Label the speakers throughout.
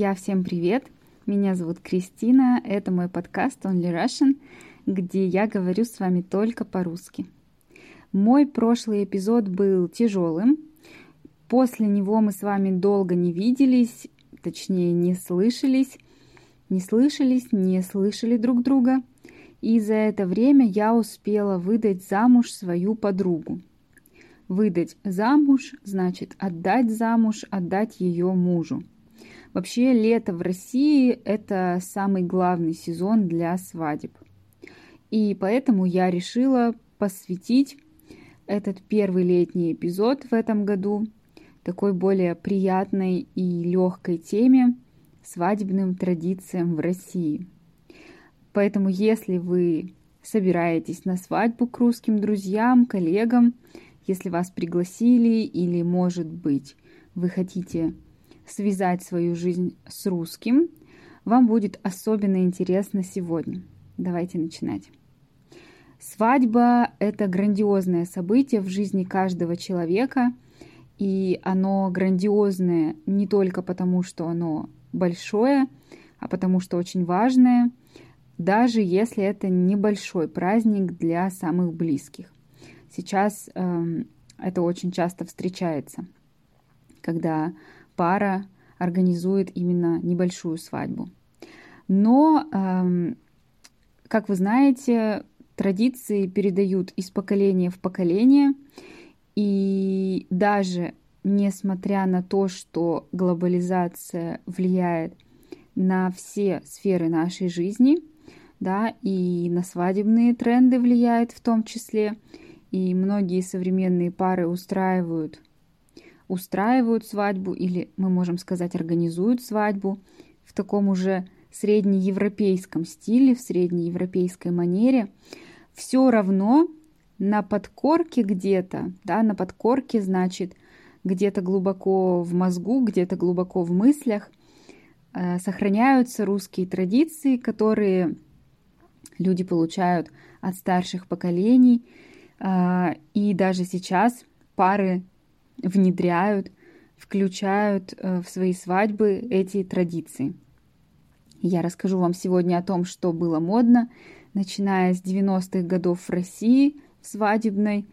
Speaker 1: Друзья, всем привет! Меня зовут Кристина, это мой подкаст Only Russian, где я говорю с вами только по-русски. Мой прошлый эпизод был тяжелым. После него мы с вами долго не виделись, точнее не слышались, не слышались, не слышали друг друга. И за это время я успела выдать замуж свою подругу. Выдать замуж значит отдать замуж, отдать ее мужу. Вообще лето в России – это самый главный сезон для свадеб. И поэтому я решила посвятить этот первый летний эпизод в этом году такой более приятной и легкой теме свадебным традициям в России. Поэтому если вы собираетесь на свадьбу к русским друзьям, коллегам, если вас пригласили или, может быть, вы хотите связать свою жизнь с русским, вам будет особенно интересно сегодня. Давайте начинать. Свадьба – это грандиозное событие в жизни каждого человека, и оно грандиозное не только потому, что оно большое, а потому что очень важное, даже если это небольшой праздник для самых близких. Сейчас э, это очень часто встречается, когда пара организует именно небольшую свадьбу. Но, э, как вы знаете, традиции передают из поколения в поколение, и даже несмотря на то, что глобализация влияет на все сферы нашей жизни, да, и на свадебные тренды влияет в том числе, и многие современные пары устраивают, устраивают свадьбу, или мы можем сказать, организуют свадьбу в таком уже среднеевропейском стиле, в среднеевропейской манере, все равно на подкорке где-то, да, на подкорке значит где-то глубоко в мозгу, где-то глубоко в мыслях э, сохраняются русские традиции, которые люди получают от старших поколений, а, и даже сейчас пары внедряют, включают э, в свои свадьбы эти традиции. Я расскажу вам сегодня о том, что было модно, начиная с 90-х годов в России в свадебной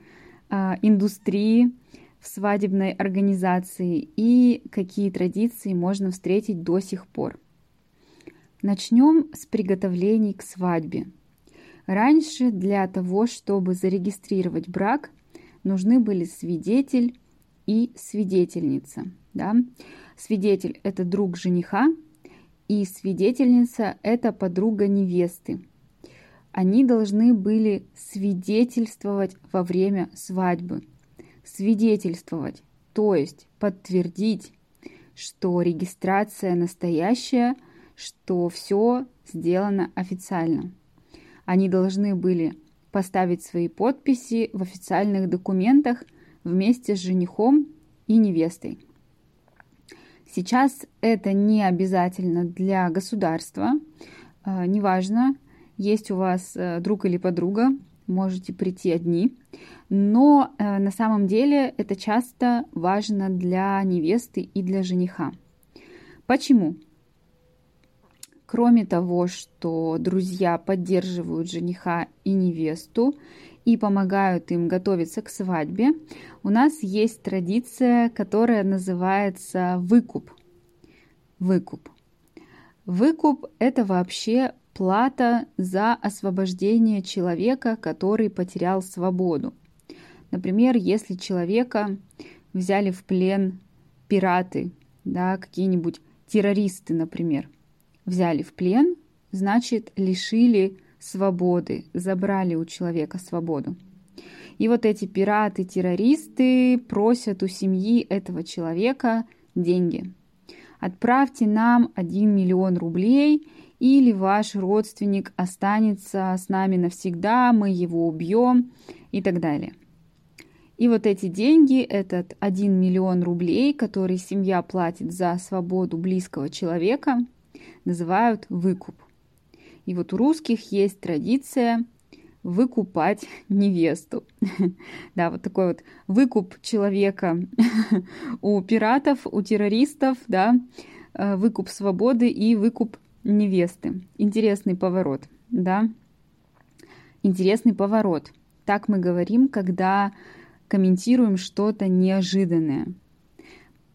Speaker 1: а, индустрии, в свадебной организации и какие традиции можно встретить до сих пор. Начнем с приготовлений к свадьбе. Раньше для того, чтобы зарегистрировать брак, нужны были свидетель и свидетельница. Да? Свидетель – это друг жениха, и свидетельница – это подруга невесты. Они должны были свидетельствовать во время свадьбы. Свидетельствовать, то есть подтвердить, что регистрация настоящая, что все сделано официально. Они должны были поставить свои подписи в официальных документах вместе с женихом и невестой. Сейчас это не обязательно для государства. А, неважно, есть у вас э, друг или подруга, можете прийти одни. Но э, на самом деле это часто важно для невесты и для жениха. Почему? Кроме того, что друзья поддерживают жениха и невесту и помогают им готовиться к свадьбе, у нас есть традиция, которая называется выкуп. Выкуп. Выкуп – это вообще плата за освобождение человека, который потерял свободу. Например, если человека взяли в плен пираты, да, какие-нибудь террористы, например – взяли в плен, значит лишили свободы, забрали у человека свободу. И вот эти пираты, террористы просят у семьи этого человека деньги. Отправьте нам 1 миллион рублей, или ваш родственник останется с нами навсегда, мы его убьем и так далее. И вот эти деньги, этот 1 миллион рублей, который семья платит за свободу близкого человека – называют выкуп. И вот у русских есть традиция выкупать невесту. Да, вот такой вот выкуп человека у пиратов, у террористов, да, э, выкуп свободы и выкуп невесты. Интересный поворот, да? Интересный поворот. Так мы говорим, когда комментируем что-то неожиданное.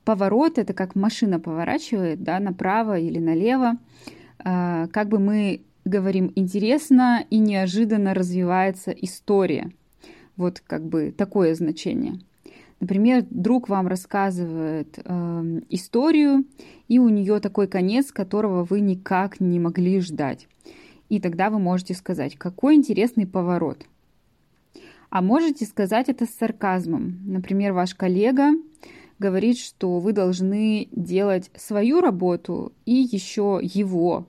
Speaker 1: Поворот это как машина поворачивает, да, направо или налево. А, как бы мы говорим интересно и неожиданно развивается история. Вот как бы такое значение. Например, друг вам рассказывает э, историю, и у нее такой конец, которого вы никак не могли ждать. И тогда вы можете сказать, какой интересный поворот. А можете сказать это с сарказмом. Например, ваш коллега говорит, что вы должны делать свою работу и еще его,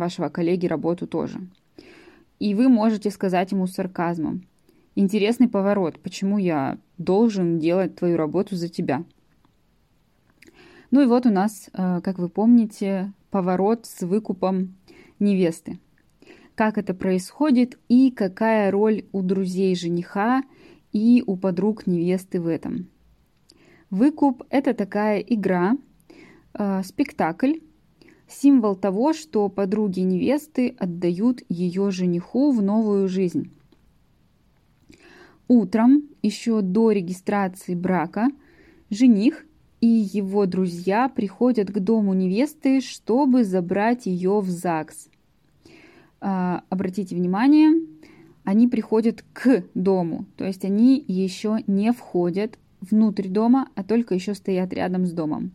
Speaker 1: вашего коллеги, работу тоже. И вы можете сказать ему с сарказмом. Интересный поворот. Почему я должен делать твою работу за тебя? Ну и вот у нас, э, как вы помните, поворот с выкупом невесты. Как это происходит и какая роль у друзей жениха и у подруг невесты в этом. Выкуп – это такая игра, э, спектакль, символ того, что подруги невесты отдают ее жениху в новую жизнь. Утром, еще до регистрации брака, жених и его друзья приходят к дому невесты, чтобы забрать ее в ЗАГС. А, обратите внимание, они приходят к дому, то есть они еще не входят внутрь дома, а только еще стоят рядом с домом.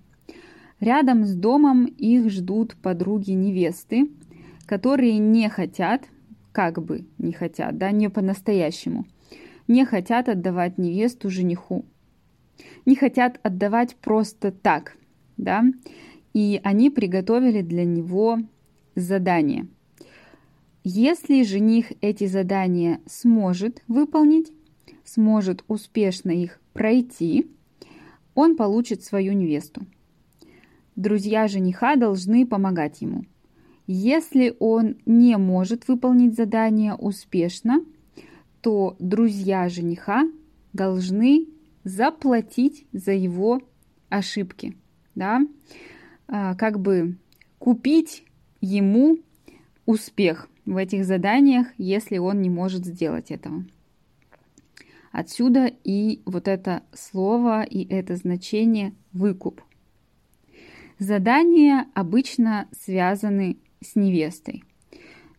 Speaker 1: Рядом с домом их ждут подруги невесты, которые не хотят, как бы не хотят, да, не по-настоящему – не хотят отдавать невесту жениху. Не хотят отдавать просто так, да, и они приготовили для него задание. Если жених эти задания сможет выполнить, сможет успешно их пройти, он получит свою невесту. Друзья жениха должны помогать ему. Если он не может выполнить задание успешно, что друзья жениха должны заплатить за его ошибки, да, а, как бы купить ему успех в этих заданиях, если он не может сделать этого. Отсюда и вот это слово и это значение выкуп. Задания обычно связаны с невестой.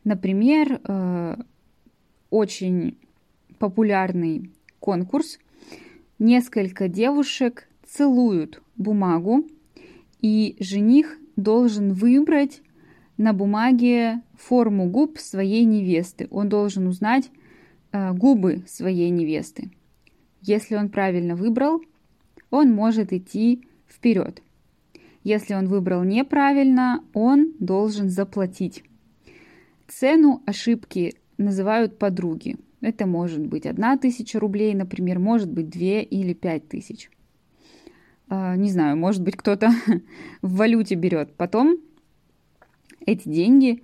Speaker 1: Например, э, очень популярный конкурс. Несколько девушек целуют бумагу, и жених должен выбрать на бумаге форму губ своей невесты. Он должен узнать э, губы своей невесты. Если он правильно выбрал, он может идти вперед. Если он выбрал неправильно, он должен заплатить. Цену ошибки называют подруги. Это может быть одна тысяча рублей, например, может быть две или пять тысяч. А, не знаю, может быть кто-то в валюте берет. Потом эти деньги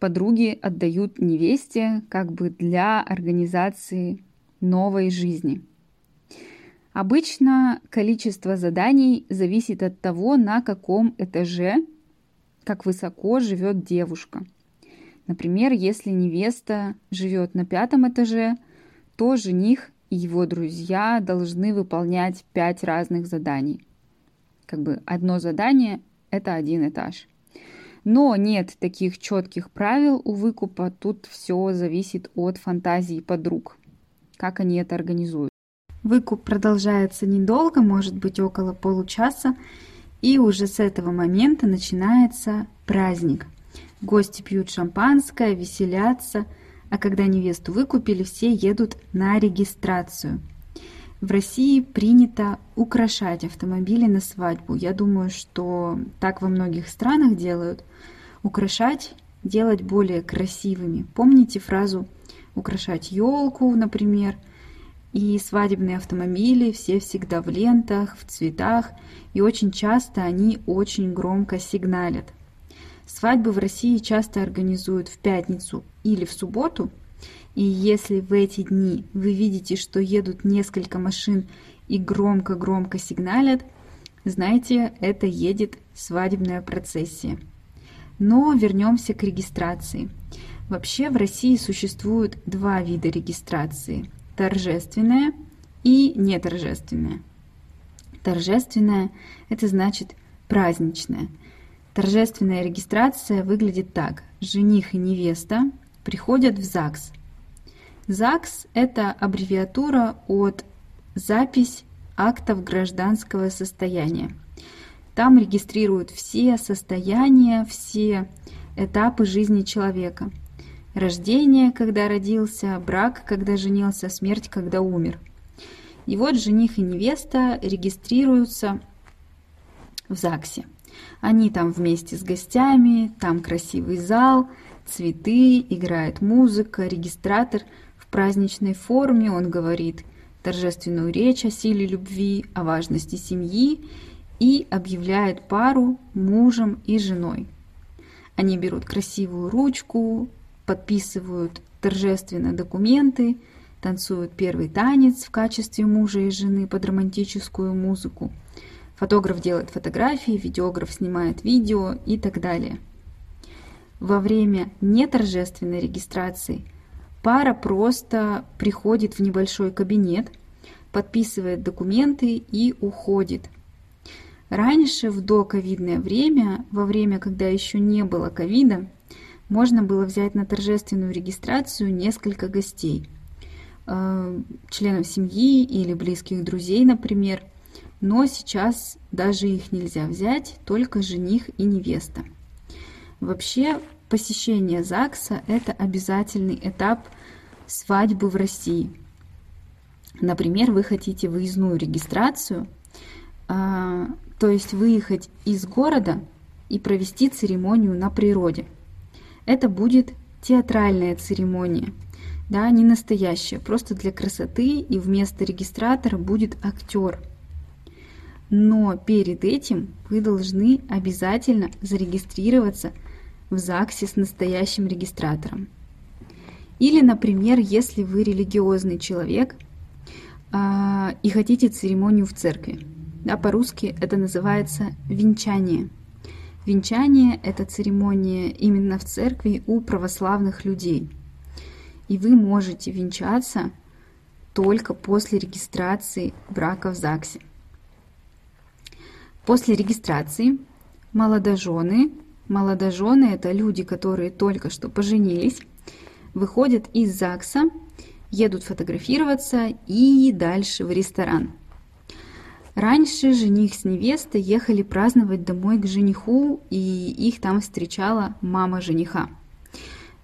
Speaker 1: подруги отдают невесте как бы для организации новой жизни. Обычно количество заданий зависит от того, на каком этаже, как высоко живет девушка – Например, если невеста живет на пятом этаже, то жених и его друзья должны выполнять пять разных заданий. Как бы одно задание – это один этаж. Но нет таких четких правил у выкупа, тут все зависит от фантазии подруг, как они это организуют. Выкуп продолжается недолго, может быть около получаса, и уже с этого момента начинается праздник – Гости пьют шампанское, веселятся, а когда невесту выкупили, все едут на регистрацию. В России принято украшать автомобили на свадьбу. Я думаю, что так во многих странах делают. Украшать, делать более красивыми. Помните фразу «украшать елку», например, и свадебные автомобили все всегда в лентах, в цветах, и очень часто они очень громко сигналят – Свадьбы в России часто организуют в пятницу или в субботу, и если в эти дни вы видите, что едут несколько машин и громко-громко сигналят, знаете, это едет свадебная процессия. Но вернемся к регистрации. Вообще в России существует два вида регистрации. Торжественная и неторжественная. Торжественная – это значит праздничная. Торжественная регистрация выглядит так. Жених и невеста приходят в ЗАГС. ЗАГС – это аббревиатура от «Запись актов гражданского состояния». Там регистрируют все состояния, все этапы жизни человека. Рождение, когда родился, брак, когда женился, смерть, когда умер. И вот жених и невеста регистрируются в ЗАГСе. Они там вместе с гостями, там красивый зал, цветы, играет музыка, регистратор в праздничной форме, он говорит торжественную речь о силе любви, о важности семьи и объявляет пару мужем и женой. Они берут красивую ручку, подписывают торжественно документы, танцуют первый танец в качестве мужа и жены под романтическую музыку. Фотограф делает фотографии, видеограф снимает видео и так далее. Во время неторжественной регистрации пара просто приходит в небольшой кабинет, подписывает документы и уходит. Раньше, в доковидное время, во время, когда еще не было ковида, можно было взять на торжественную регистрацию несколько гостей, э, членов семьи или близких друзей, например. Но сейчас даже их нельзя взять, только жених и невеста. Вообще, посещение ЗАГСа – это обязательный этап свадьбы в России. Например, вы хотите выездную регистрацию, а, то есть выехать из города и провести церемонию на природе – это будет театральная церемония, да, не настоящая, просто для красоты, и вместо регистратора будет актер. Но перед этим вы должны обязательно зарегистрироваться в ЗАГСе с настоящим регистратором. Или, например, если вы религиозный человек э, и хотите церемонию в церкви. Да, по-русски это называется венчание – Венчание – это церемония именно в церкви у православных людей. И вы можете венчаться только после регистрации брака в ЗАГСе. После регистрации молодожены, молодожены – это люди, которые только что поженились, выходят из ЗАГСа, едут фотографироваться и дальше в ресторан – Раньше жених с невестой ехали праздновать домой к жениху, и их там встречала мама жениха.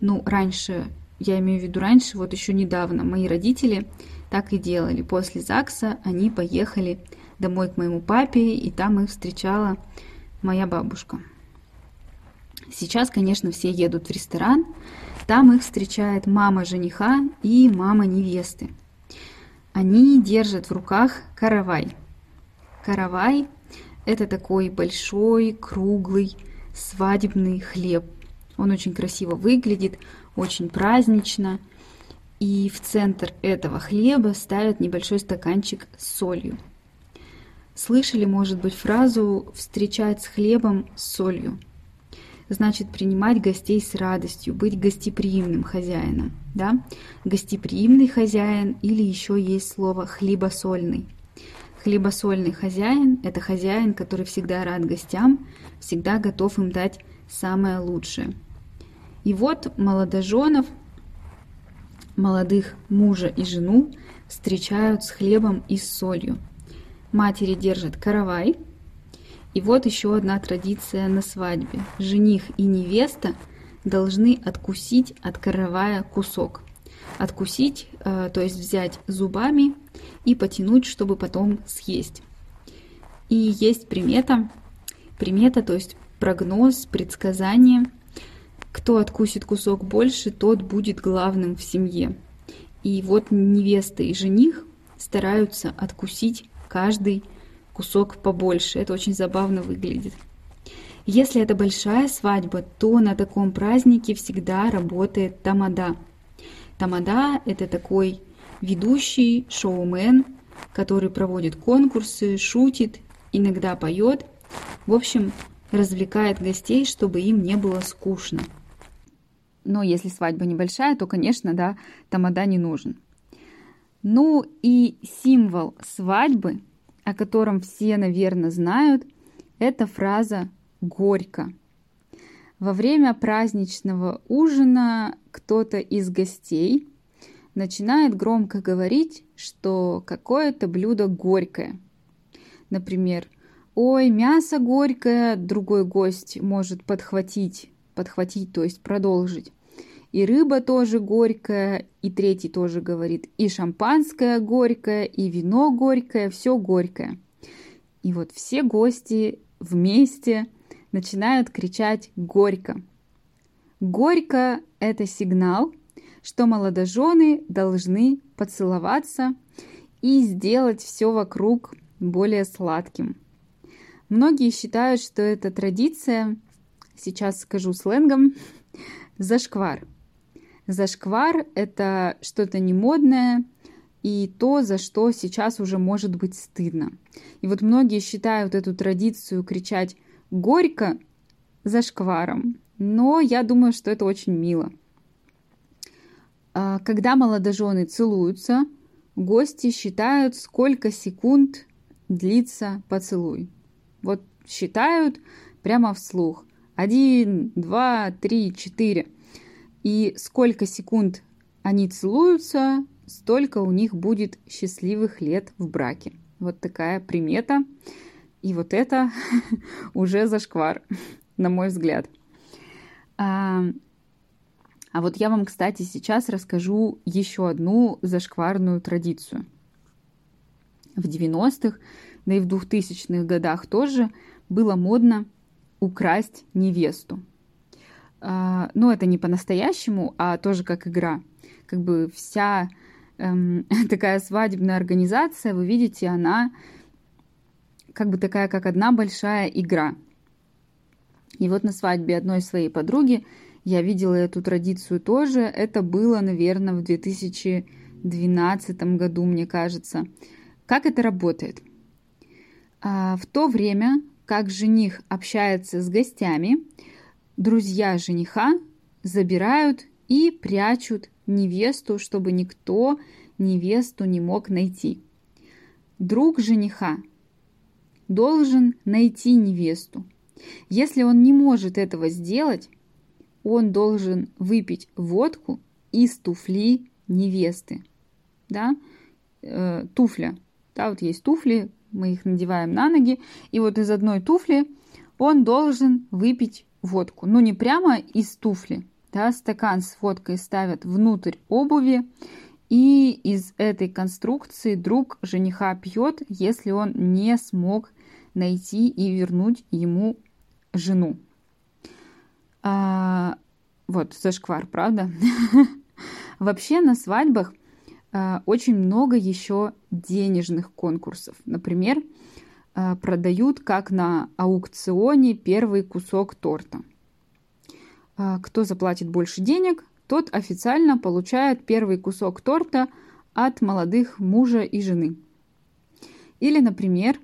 Speaker 1: Ну, раньше, я имею в виду раньше, вот еще недавно мои родители так и делали. После ЗАГСа они поехали домой к моему папе, и там их встречала моя бабушка. Сейчас, конечно, все едут в ресторан. Там их встречает мама жениха и мама невесты. Они держат в руках каравай – Каравай – это такой большой, круглый, свадебный хлеб. Он очень красиво выглядит, очень празднично. И в центр этого хлеба ставят небольшой стаканчик с солью. Слышали, может быть, фразу «встречать с хлебом с солью»? Значит, принимать гостей с радостью, быть гостеприимным хозяином. Да? Гостеприимный хозяин или еще есть слово «хлебосольный». Хлебосольный хозяин – это хозяин, который всегда рад гостям, всегда готов им дать самое лучшее. И вот молодоженов, молодых мужа и жену встречают с хлебом и с солью. Матери держат каравай. И вот еще одна традиция на свадьбе. Жених и невеста должны откусить от каравая кусок. Откусить, э, то есть взять зубами и потянуть, чтобы потом съесть. И есть примета, примета, то есть прогноз, предсказание. Кто откусит кусок больше, тот будет главным в семье. И вот невеста и жених стараются откусить каждый кусок побольше. Это очень забавно выглядит. Если это большая свадьба, то на таком празднике всегда работает тамада. Тамада – это такой ведущий, шоумен, который проводит конкурсы, шутит иногда поет. В общем, развлекает гостей, чтобы им не было скучно. Но если свадьба небольшая, то, конечно, да, тамада не нужен. Ну и символ свадьбы, о котором все, наверное, знают, это фраза «горько». Во время праздничного ужина кто-то из гостей начинает громко говорить, что какое-то блюдо горькое. Например, «Ой, мясо горькое», другой гость может подхватить, подхватить, то есть продолжить. И рыба тоже горькая, и третий тоже говорит, и шампанское горькое, и вино горькое, все горькое. И вот все гости вместе начинают кричать «горько». Горько – это сигнал, что молодожены должны поцеловаться и сделать все вокруг более сладким. Многие считают, что эта традиция, сейчас скажу сленгом, зашквар. Зашквар – это что-то немодное и то, за что сейчас уже может быть стыдно. И вот многие считают эту традицию кричать горько зашкваром, но я думаю, что это очень мило. А, когда молодожены целуются, гости считают, сколько секунд длится поцелуй. Вот считают прямо вслух. Один, два, три, четыре. И сколько секунд они целуются, столько у них будет счастливых лет в браке. Вот такая примета. И вот это уже зашквар, на мой взгляд. А, а вот я вам, кстати, сейчас расскажу еще одну зашкварную традицию. В 90-х да и в 2000-х годах тоже было модно украсть невесту. А, но это не по-настоящему, а тоже как игра. Как бы вся эм, такая свадебная организация, вы видите, она как бы такая, как одна большая игра. И вот на свадьбе одной своей подруги я видела эту традицию тоже. Это было, наверное, в 2012 году, мне кажется. Как это работает? А, в то время, как жених общается с гостями, друзья жениха забирают и прячут невесту, чтобы никто невесту не мог найти. Друг жениха должен найти невесту. Если он не может этого сделать, он должен выпить водку из туфли невесты. Да? Э, туфля. Да, вот есть туфли, мы их надеваем на ноги, и вот из одной туфли он должен выпить водку. Ну, не прямо из туфли, да, стакан с водкой ставят внутрь обуви, и из этой конструкции друг жениха пьет, если он не смог найти и вернуть ему жену. А, вот, зашквар, правда? Вообще на свадьбах а, очень много еще денежных конкурсов. Например, а, продают, как на аукционе, первый кусок торта. А, кто заплатит больше денег, тот официально получает первый кусок торта от молодых мужа и жены. Или, например,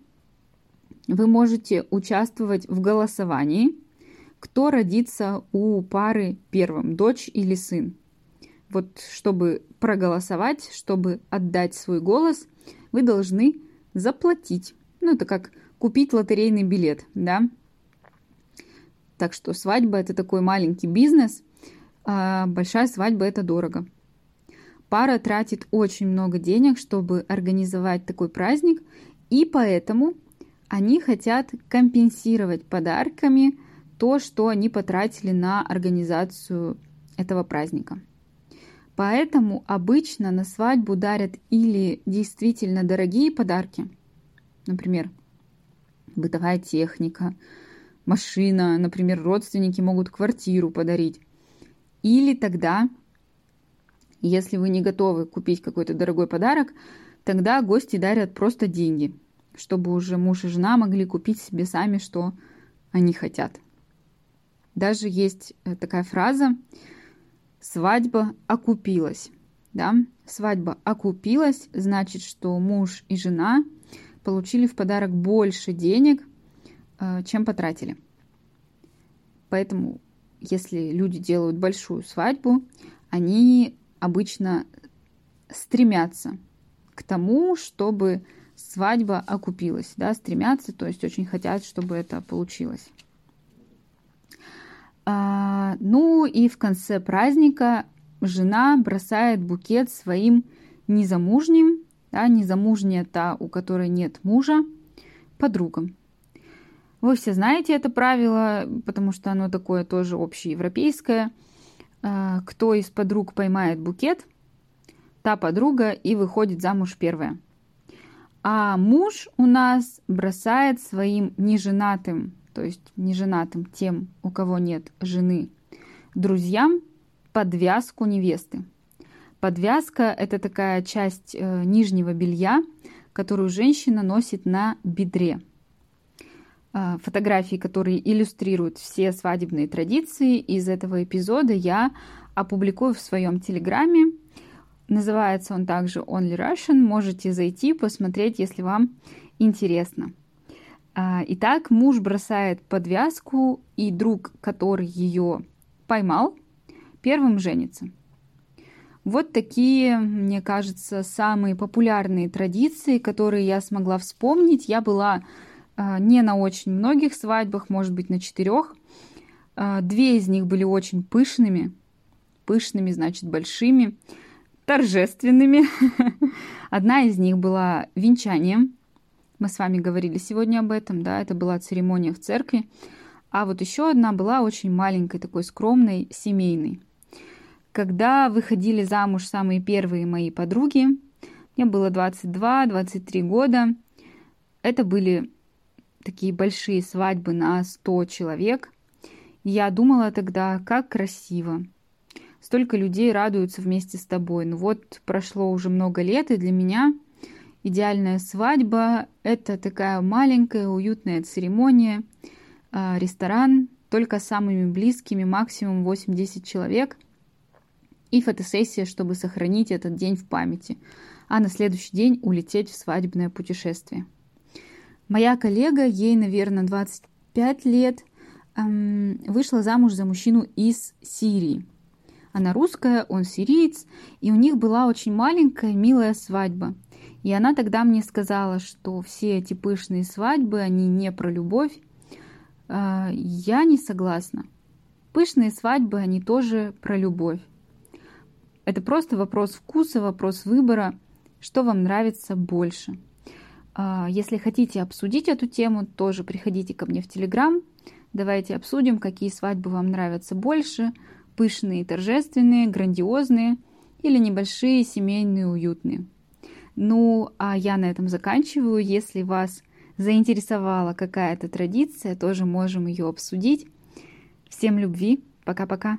Speaker 1: вы можете участвовать в голосовании, кто родится у пары первым, дочь или сын. Вот чтобы проголосовать, чтобы отдать свой голос, вы должны заплатить. Ну, это как купить лотерейный билет, да? Так что свадьба это такой маленький бизнес, а большая свадьба это дорого. Пара тратит очень много денег, чтобы организовать такой праздник, и поэтому они хотят компенсировать подарками то, что они потратили на организацию этого праздника. Поэтому обычно на свадьбу дарят или действительно дорогие подарки, например, бытовая техника, машина, например, родственники могут квартиру подарить. Или тогда, если вы не готовы купить какой-то дорогой подарок, тогда гости дарят просто деньги, чтобы уже муж и жена могли купить себе сами, что они хотят. Даже есть э, такая фраза свадьба окупилась. Да? Свадьба окупилась, значит, что муж и жена получили в подарок больше денег, э, чем потратили. Поэтому, если люди делают большую свадьбу, они обычно стремятся к тому, чтобы свадьба окупилась, да, стремятся, то есть очень хотят, чтобы это получилось. А, ну и в конце праздника жена бросает букет своим незамужним, да, незамужняя та, у которой нет мужа, подругам. Вы все знаете это правило, потому что оно такое тоже общеевропейское. А, кто из подруг поймает букет, та подруга и выходит замуж первая. А муж у нас бросает своим неженатым, то есть неженатым тем, у кого нет жены, друзьям подвязку невесты. Подвязка – это такая часть э, нижнего белья, которую женщина носит на бедре. Э, фотографии, которые иллюстрируют все свадебные традиции из этого эпизода, я опубликую в своем телеграме. Называется он также Only Russian. Можете зайти, посмотреть, если вам интересно. А, итак, муж бросает подвязку, и друг, который ее поймал, первым женится. Вот такие, мне кажется, самые популярные традиции, которые я смогла вспомнить. Я была а, не на очень многих свадьбах, может быть, на четырех. А, две из них были очень пышными. Пышными, значит, большими торжественными. Одна из них была венчанием. Мы с вами говорили сегодня об этом, да, это была церемония в церкви. А вот еще одна была очень маленькой, такой скромной, семейной. Когда выходили замуж самые первые мои подруги, мне было 22-23 года, это были такие большие свадьбы на 100 человек. Я думала тогда, как красиво, столько людей радуются вместе с тобой. Ну вот прошло уже много лет, и для меня идеальная свадьба – это такая маленькая уютная церемония, а, ресторан, только с самыми близкими, максимум 8-10 человек, и фотосессия, чтобы сохранить этот день в памяти, а на следующий день улететь в свадебное путешествие. Моя коллега, ей, наверное, 25 лет, вышла замуж за мужчину из Сирии – она русская, он сириец, и у них была очень маленькая, милая свадьба. И она тогда мне сказала, что все эти пышные свадьбы, они не про любовь. А, я не согласна. Пышные свадьбы, они тоже про любовь. Это просто вопрос вкуса, вопрос выбора, что вам нравится больше. А, если хотите обсудить эту тему, тоже приходите ко мне в Телеграм. Давайте обсудим, какие свадьбы вам нравятся больше – пышные, торжественные, грандиозные или небольшие, семейные, уютные. Ну, а я на этом заканчиваю. Если вас заинтересовала какая-то традиция, тоже можем ее обсудить. Всем любви. Пока-пока.